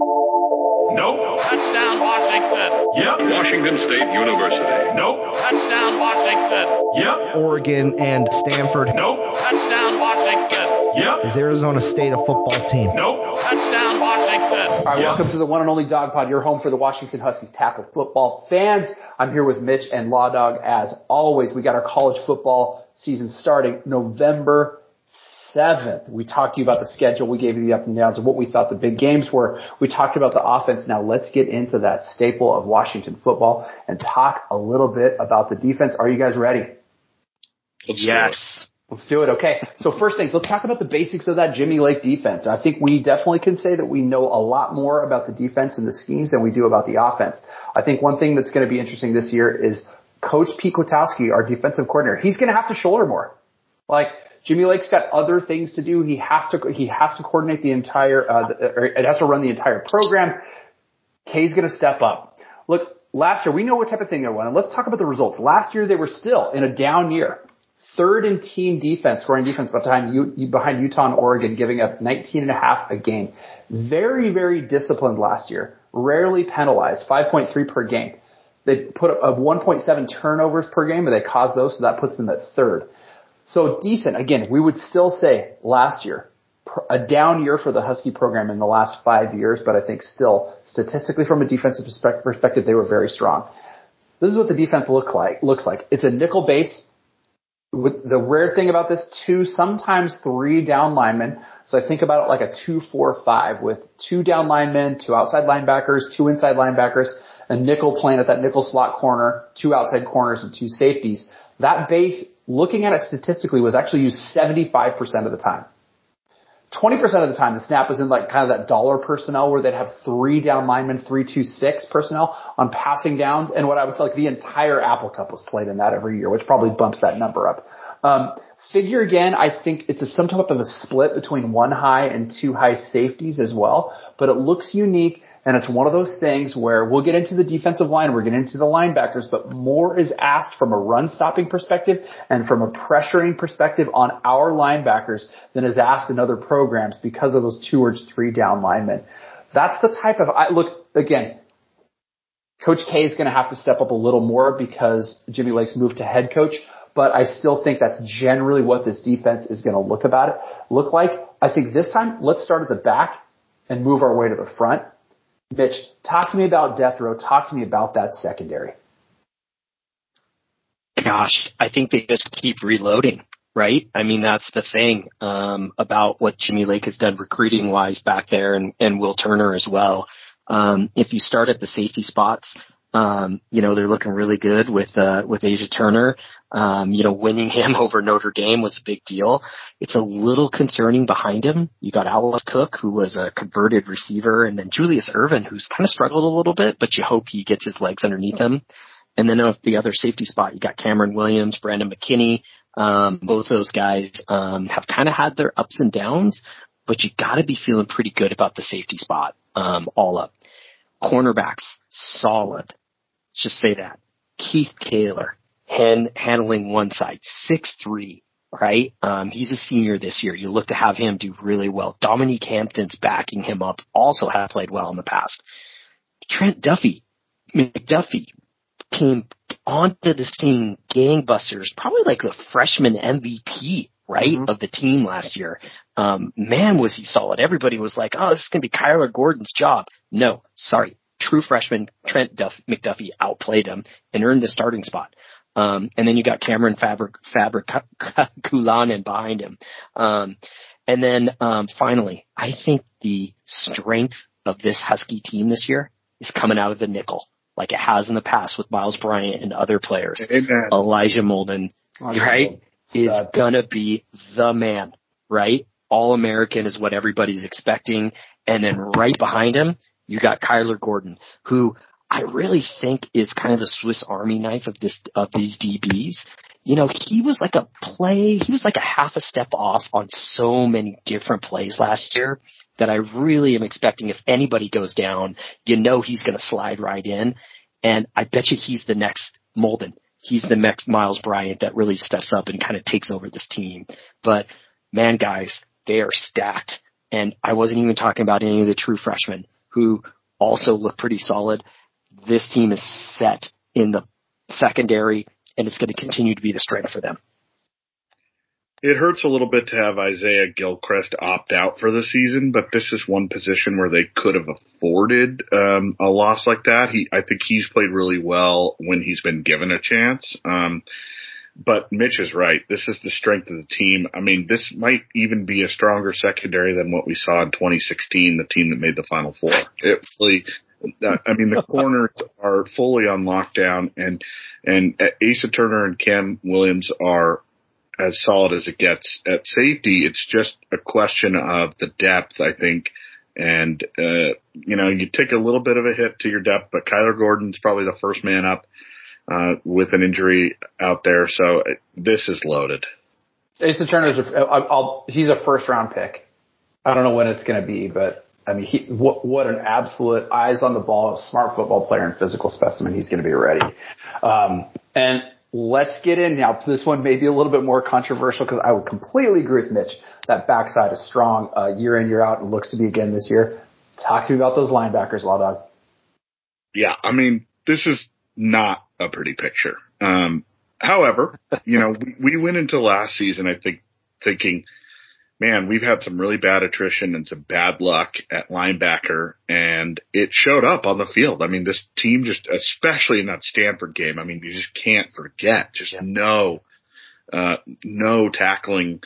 Nope. Touchdown Washington. Yep. Washington State University. Nope. Touchdown Washington. Yep. Oregon and Stanford. Nope. Touchdown Washington. Yep. Is Arizona State a football team? Nope. Touchdown Washington. All right, Yeah. welcome to the one and only Dawg Pod, your home for the Washington Huskies tackle football fans. I'm here with Mitch and Law Dog as always. We got our college football season starting November 7th. We talked to you about the schedule. We gave you the up and downs of what we thought the big games were. We talked about the offense. Now let's get into that staple of Washington football and talk a little bit about the defense. Are you guys ready? Let's do. Yes. Let's do it. Okay. So first things, let's talk about the basics of that Jimmy Lake defense. I think we definitely can say that we know a lot more about the defense and the schemes than we do about the offense. I think one thing that's going to be interesting this year is Coach Pete Kwiatkowski, our defensive coordinator. He's going to have to shoulder more. Like Jimmy Lake's got other things to do. He has to he has to coordinate the entire uh, the- or it has to run the entire program. Kay's going to step up. Look, last year we know what type of thing they're running. Let's talk about the results. Last year they were still in a down year. Third in team defense, scoring defense behind U, behind Utah and Oregon, giving up 19 and a half a game. Very, very disciplined last year. Rarely penalized, 5.3 per game. They put up 1.7 turnovers per game, but they caused those, so that puts them at third. So decent. Again, we would still say last year, a down year for the Husky program in the last five years, but I think still statistically from a defensive perspective, they were very strong. This is what the defense look like, looks like. It's a nickel base. With the rare thing about this, two, sometimes three down linemen. So I think about it like a two, four, five with two down linemen, two outside linebackers, two inside linebackers, a nickel playing at that nickel slot corner, two outside corners and two safeties. That base, looking at it statistically, was actually used 75% of the time. 20% of the time the snap was in like kind of that dollar personnel where they'd have three down linemen, three, two, six personnel on passing downs. And what I would say like the entire Apple Cup was played in that every year, which probably bumps that number up. Um, figure again, I think it's a some type of a split between one high and two high safeties as well, but it looks unique. And it's one of those things where we'll get into the defensive line, we're getting into the linebackers, but more is asked from a run stopping perspective and from a pressuring perspective on our linebackers than is asked in other programs because of those two or three down linemen. That's the type of, I look, again, Coach K is going to have to step up a little more because Jimmy Lake's moved to head coach, but I still think that's generally what this defense is going to look about it, look like. I think this time, let's start at the back and move our way to the front. Mitch, talk to me about death row. Talk to me about that secondary. Gosh, I think they just keep reloading, right? I mean, that's the thing, um, about what Jimmy Lake has done recruiting wise back there and, and Will Turner as well. Um, if you start at the safety spots, um, you know, they're looking really good with, uh, with Asa Turner. Um, you know, winning him over Notre Dame was a big deal. It's a little concerning behind him. You got Alex Cook, who was a converted receiver, and then Julius Irvin, who's kind of struggled a little bit, but you hope he gets his legs underneath him. And then at the other safety spot, you got Cameron Williams, Brandon McKinney. Um, both those guys um, have kind of had their ups and downs, but you got to be feeling pretty good about the safety spot um, all up. Cornerbacks, solid. Let's just say that. Keith Taylor, hand, handling one side, six three, right? Um, he's a senior this year. You look to have him do really well. Dominique Hampton's backing him up, also have played well in the past. Trent Duffy, McDuffie came onto the scene gangbusters, probably like the freshman MVP, right, of the team last year. Um, man, was he solid. Everybody was like, oh, this is going to be Kyler Gordon's job. No, sorry. True freshman Trent Duff, McDuffie outplayed him and earned the starting spot. Um, and then you got Cameron Fabric, Fabric, Kulanen behind him. Um, and then, um, finally, I think the strength of this Husky team this year is coming out of the nickel, like it has in the past with Myles Bryant and other players. Amen. Elijah Molden, right, is gonna be the man, right? All American is what everybody's expecting. And then right behind him, you got Kyler Gordon, who I really think is kind of the Swiss Army knife of this, of these DBs. You know, he was like a play, he was like a half a step off on so many different plays last year that I really am expecting if anybody goes down, you know he's going to slide right in. And I bet you he's the next Molden. He's the next Myles Bryant that really steps up and kind of takes over this team. But man, guys, they are stacked. And I wasn't even talking about any of the true freshmen. who also look pretty solid. This team is set in the secondary and it's going to continue to be the strength for them. It hurts a little bit to have Isaiah Gilchrist opt out for the season, but this is one position where they could have afforded um, a loss like that. He, I think he's played really well when he's been given a chance. Um, but Mitch is right. This is the strength of the team. I mean, this might even be a stronger secondary than what we saw in 2016, the team that made the Final Four. It really, I mean, the corners are fully on lockdown, and and Asa Turner and Cam Williams are as solid as it gets at safety. It's just a question of the depth, I think. And, uh, you know, you take a little bit of a hit to your depth, but Kyler Gordon's probably the first man up, uh, with an injury out there. So uh, this is loaded. Asa Turner's, a, I'll, he's a first round pick. I don't know when it's going to be, but I mean, he, what, what an absolute eyes on the ball, smart football player and physical specimen. He's going to be ready. Um, and Let's get in now. This one may be a little bit more controversial because I would completely agree with Mitch. That backside is strong uh, year in year out and looks to be again this year. Talk to me about those linebackers, Law Dog. Yeah, I mean this is not a pretty picture. Um, however, you know we, we went into last season I think thinking man, we've had some really bad attrition and some bad luck at linebacker and it showed up on the field. I mean, this team just, especially in that Stanford game, I mean, you just can't forget, just yeah. no, uh, no tackling.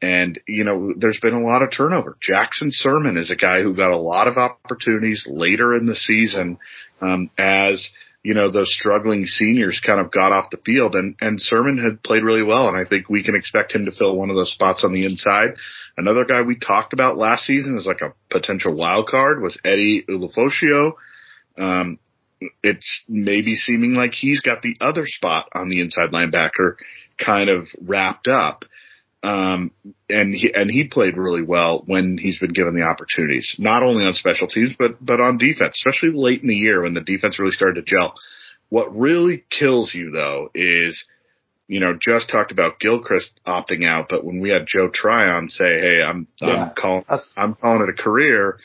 And, you know, there's been a lot of turnover. Jackson Sirmon is a guy who got a lot of opportunities later in the season, um, as, you know, those struggling seniors kind of got off the field and, and Sirmon had played really well. And I think we can expect him to fill one of those spots on the inside. Another guy we talked about last season as like a potential wild card was Eddie Ulofoshio. Um, it's maybe seeming like he's got the other spot on the inside linebacker kind of wrapped up. Um, and he, and he played really well when he's been given the opportunities, not only on special teams, but, but on defense, especially late in the year when the defense really started to gel. What really kills you though is, you know, just talked about Gilchrist opting out, but when we had Joe Tryon say, Hey, I'm, yeah, I'm calling, I'm calling it a career.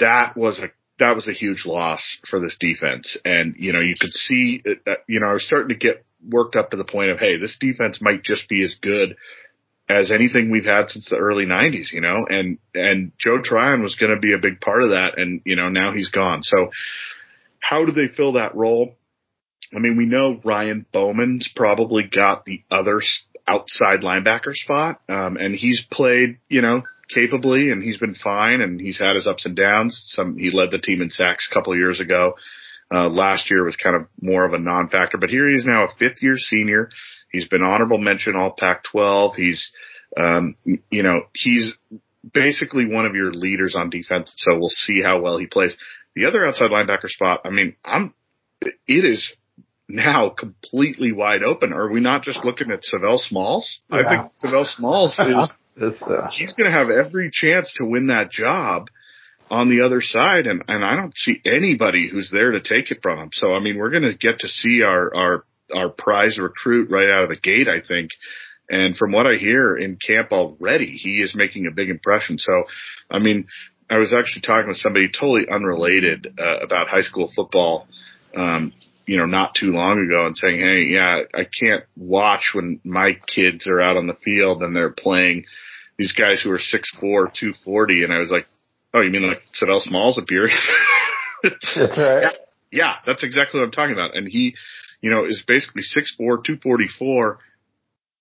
That was a, that was a huge loss for this defense. And, you know, you could see, you know, I was starting to get worked up to the point of, Hey, this defense might just be as good as anything we've had since the early 90s, you know, and, and Joe Tryon was going to be a big part of that. And, you know, now he's gone. So how do they fill that role? I mean, we know Ryan Bowman's probably got the other outside linebacker spot. Um, and he's played, you know, capably and he's been fine and he's had his ups and downs. Some, he led the team in sacks a couple years ago. Uh, last year was kind of more of a non-factor, but here he is now a fifth year senior. He's been honorable mention all Pac-12. He's, um, you know, he's basically one of your leaders on defense. So we'll see how well he plays. The other outside linebacker spot, I mean, I'm, it is now completely wide open. Are we not just looking at Sav'ell Smalls? Yeah. I think Sav'ell Smalls is, uh, he's going to have every chance to win that job on the other side. And, and I don't see anybody who's there to take it from him. So, I mean, we're going to get to see our, our our prize recruit right out of the gate, I think. And from what I hear in camp already, he is making a big impression. So, I mean, I was actually talking with somebody totally unrelated uh, about high school football, um, you know, not too long ago and saying, Hey, yeah, I can't watch when my kids are out on the field and they're playing these guys who are 6'4", 240. And I was like, Oh, you mean like Sav'ell Smalls appearing? That's right. Yeah, that's exactly what I'm talking about. And he, you know, is basically 6'4", 244.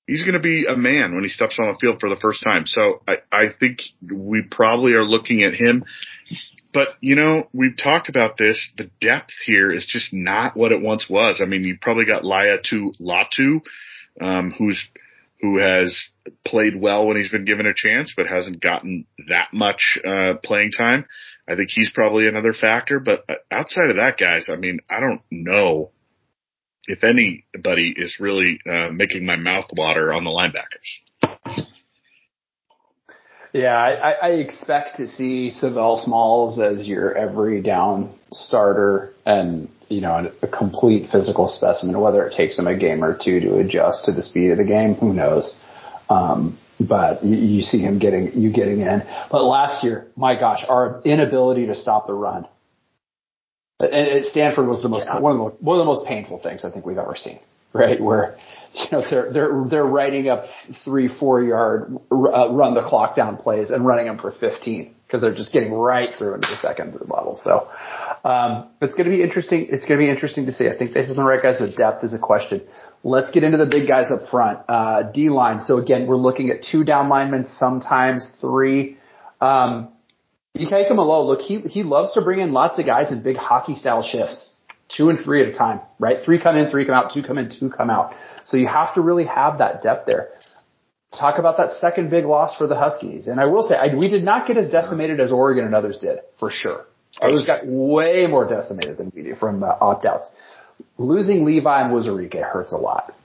He's going to be a man when he steps on the field for the first time. So I, I think we probably are looking at him. But, you know, we've talked about this. The depth here is just not what it once was. I mean, you probably got Laiatu Latu, um, who's, who has played well when he's been given a chance, but hasn't gotten that much, uh, playing time. I think he's probably another factor, but outside of that, guys, I mean, I don't know if anybody is really uh, making my mouth water on the linebackers. Yeah, I, I expect to see Sav'ell Smalls as your every down starter and, you know, a complete physical specimen, whether it takes him a game or two to adjust to the speed of the game, who knows. Um, but you, you see him getting you getting in. But last year, my gosh, our inability to stop the run. And Stanford was the most Yeah. one of the one of the most painful things I think we've ever seen. Right, where you know they're they're they're writing up three four yard uh, run the clock down plays and running them for 15 because they're just getting right through into the second of the level. So um, it's going to be interesting. It's going to be interesting to see. I think this is the right guys. The depth is a question. Let's get into the big guys up front. Uh, D line. So again, we're looking at two down linemen, sometimes three. Um, Ike Malloe, look, he he loves to bring in lots of guys in big hockey style shifts, two and three at a time, right? Three come in, three come out, two come in, two come out. So you have to really have that depth there. Talk about that second big loss for the Huskies, and I will say I, we did not get as decimated as Oregon and others did, for sure. Others got way more decimated than we did from uh, opt outs. Losing Levi and Onwuzurike hurts a lot.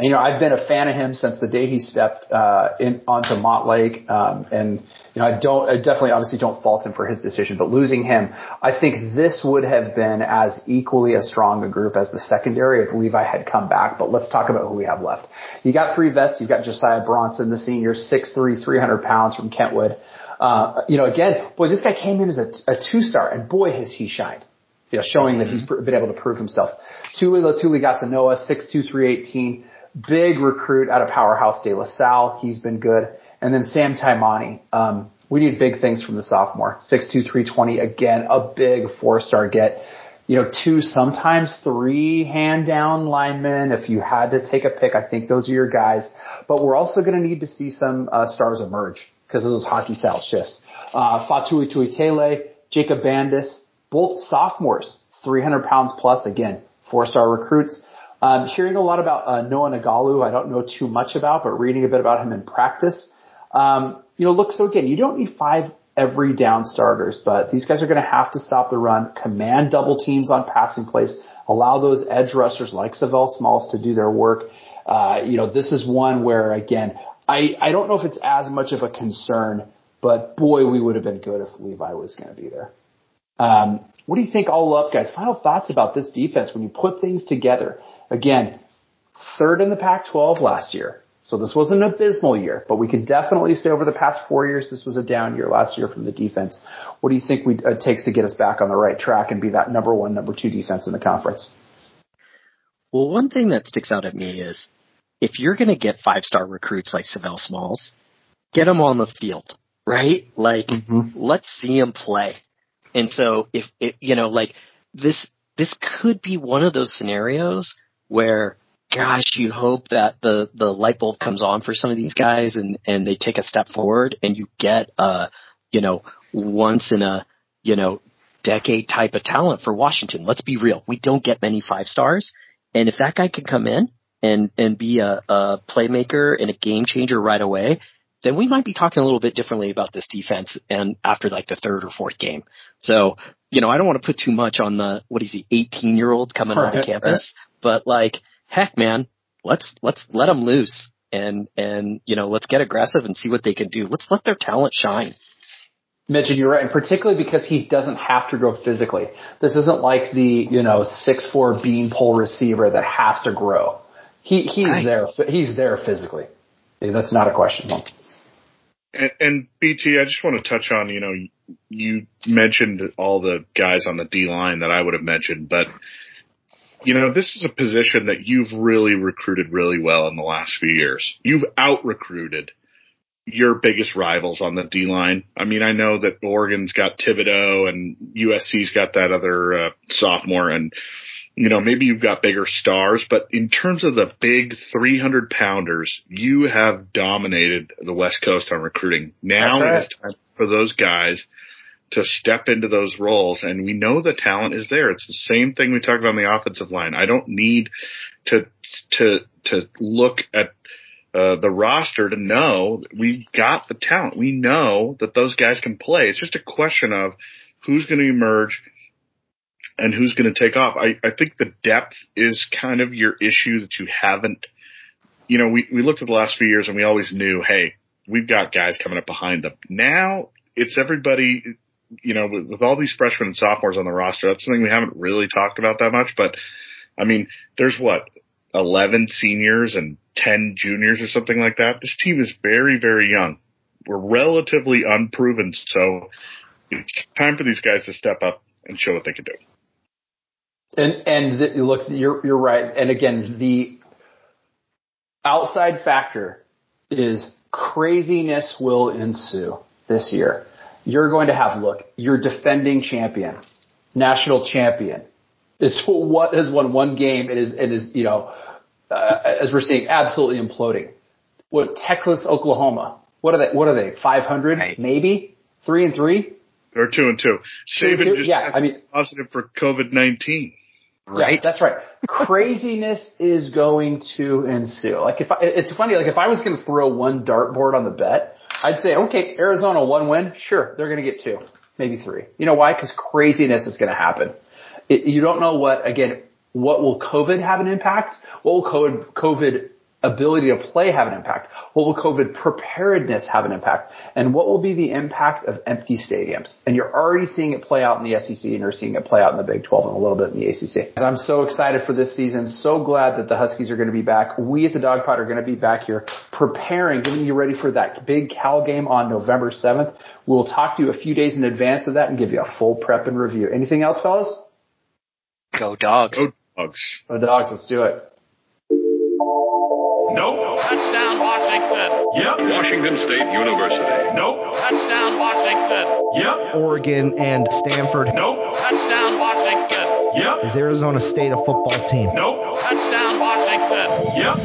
You know, I've been a fan of him since the day he stepped uh, in onto Montlake, um, and you know, I don't, I definitely, obviously, don't fault him for his decision. But losing him, I think this would have been as equally as strong a group as the secondary if Levi had come back. But let's talk about who we have left. You got three vets. You've got Josiah Bronson, the senior, 6'3", 300 pounds from Kentwood. Uh, you know, again, boy, this guy came in as a, a two star, and boy, has he shined you know, showing that he's been able to prove himself. Tuli Letuligasenoa, 6'2", 318, big recruit out of Powerhouse De La Salle. He's been good. And then Sam Taimani. Um, we need big things from the sophomore. 6'2", 320, again, a big four-star get. You know, two, sometimes three hand down linemen. If you had to take a pick, I think those are your guys. But we're also going to need to see some uh, stars emerge because of those hockey style shifts. Uh, Faatui Tuitele, Jacob Bandes, both sophomores, 300 pounds plus, again, four-star recruits. Um, hearing a lot about uh, Noah Nagalu, I don't know too much about, but reading a bit about him in practice. Um, you know, look, so again, you don't need five every down starters, but these guys are going to have to stop the run, command double teams on passing plays, allow those edge rushers like Sav'ell Smalls to do their work. Uh, you know, this is one where, again, I, I don't know if it's as much of a concern, but boy, we would have been good if Levi was going to be there. Um, what do you think all up, guys? Final thoughts about this defense when you put things together. Again, third in the Pac-12 last year. So this was an abysmal year, but we could definitely say over the past four years, this was a down year last year from the defense. What do you think we, it takes to get us back on the right track and be that number one, number two defense in the conference? Well, one thing that sticks out at me is if you're going to get five star recruits like Sav'ell Smalls, get them on the field, right? Like, mm-hmm. let's see them play. And so if it, you know, like this, this could be one of those scenarios where, gosh, you hope that the, the light bulb comes on for some of these guys and, and they take a step forward and you get, uh, you know, once in a, you know, decade type of talent for Washington. Let's be real. We don't get many five stars. And if that guy can come in and, and be a, a playmaker and a game changer right away, then we might be talking a little bit differently about this defense and after like the third or fourth game. So, you know, I don't want to put too much on the, what is he, 18 year old coming onto Right, campus, but like, heck man, let's, let's let them loose and, and, you know, let's get aggressive and see what they can do. Let's let their talent shine. Mitch, and you're right, and particularly because he doesn't have to grow physically. This isn't like the, you know, six four beanpole receiver that has to grow. He, he's Right. there, he's there physically. That's not a question. And, and BT, I just want to touch on, you know, you mentioned all the guys on the D line that I would have mentioned, but you know, this is a position that you've really recruited really well in the last few years. You've out recruited your biggest rivals on the D line. I mean, I know that Oregon's got Thibodeaux and USC's got that other uh, sophomore and you know, maybe you've got bigger stars, but in terms of the big 300 pounders, you have dominated the West Coast on recruiting. Now right. it is time for those guys to step into those roles. And we know the talent is there. It's the same thing we talked about on the offensive line. I don't need to, to, to look at uh, the roster to know we got the talent. We know that those guys can play. It's just a question of who's going to emerge and who's going to take off. I, I think the depth is kind of your issue that you haven't, you know, we, we looked at the last few years and we always knew, hey, we've got guys coming up behind them. Now it's everybody, you know, with, with all these freshmen and sophomores on the roster, that's something we haven't really talked about that much, but I mean, there's what, 11 seniors and 10 juniors or something like that. This team is very, very young. We're relatively unproven, so it's time for these guys to step up and show what they can do. And and the, look, you're you're right. And again, the outside factor is craziness will ensue this year. You're going to have look, your defending champion, national champion, is what has won one game. It is it is you know uh, as we're seeing absolutely imploding. What Texas, Oklahoma? What are they? What are they? Five hundred, Right. maybe three and three. They're two and two. Two and Saban two? just Yeah, I mean- positive for COVID nineteen. Right. Yeah, that's right. Craziness is going to ensue. Like if I, it's funny, like if I was going to throw one dartboard on the bet, I'd say, okay, Arizona one win, sure, they're going to get two, maybe three. You know why? Because craziness is going to happen. It, you don't know what again. What will COVID have an impact? What will COVID, COVID ability to play have an impact? What will COVID preparedness have an impact? And what will be the impact of empty stadiums? And you're already seeing it play out in the SEC and you're seeing it play out in the Big 12 and a little bit in the ACC. I'm so excited for this season. So glad that the Huskies are going to be back. We at the Dawg Pod are going to be back here preparing, getting you ready for that big Cal game on November 7th. We'll talk to you a few days in advance of that and give you a full prep and review. Anything else, fellas? Go dogs. Go dogs. Oh, dogs, let's do it. Nope. Touchdown Washington. Yep. Washington State University. Nope. Touchdown Washington. Yep. Oregon and Stanford Nope. Touchdown Washington. Yep. is Arizona State a football team. Nope. Touchdown Washington. Yep.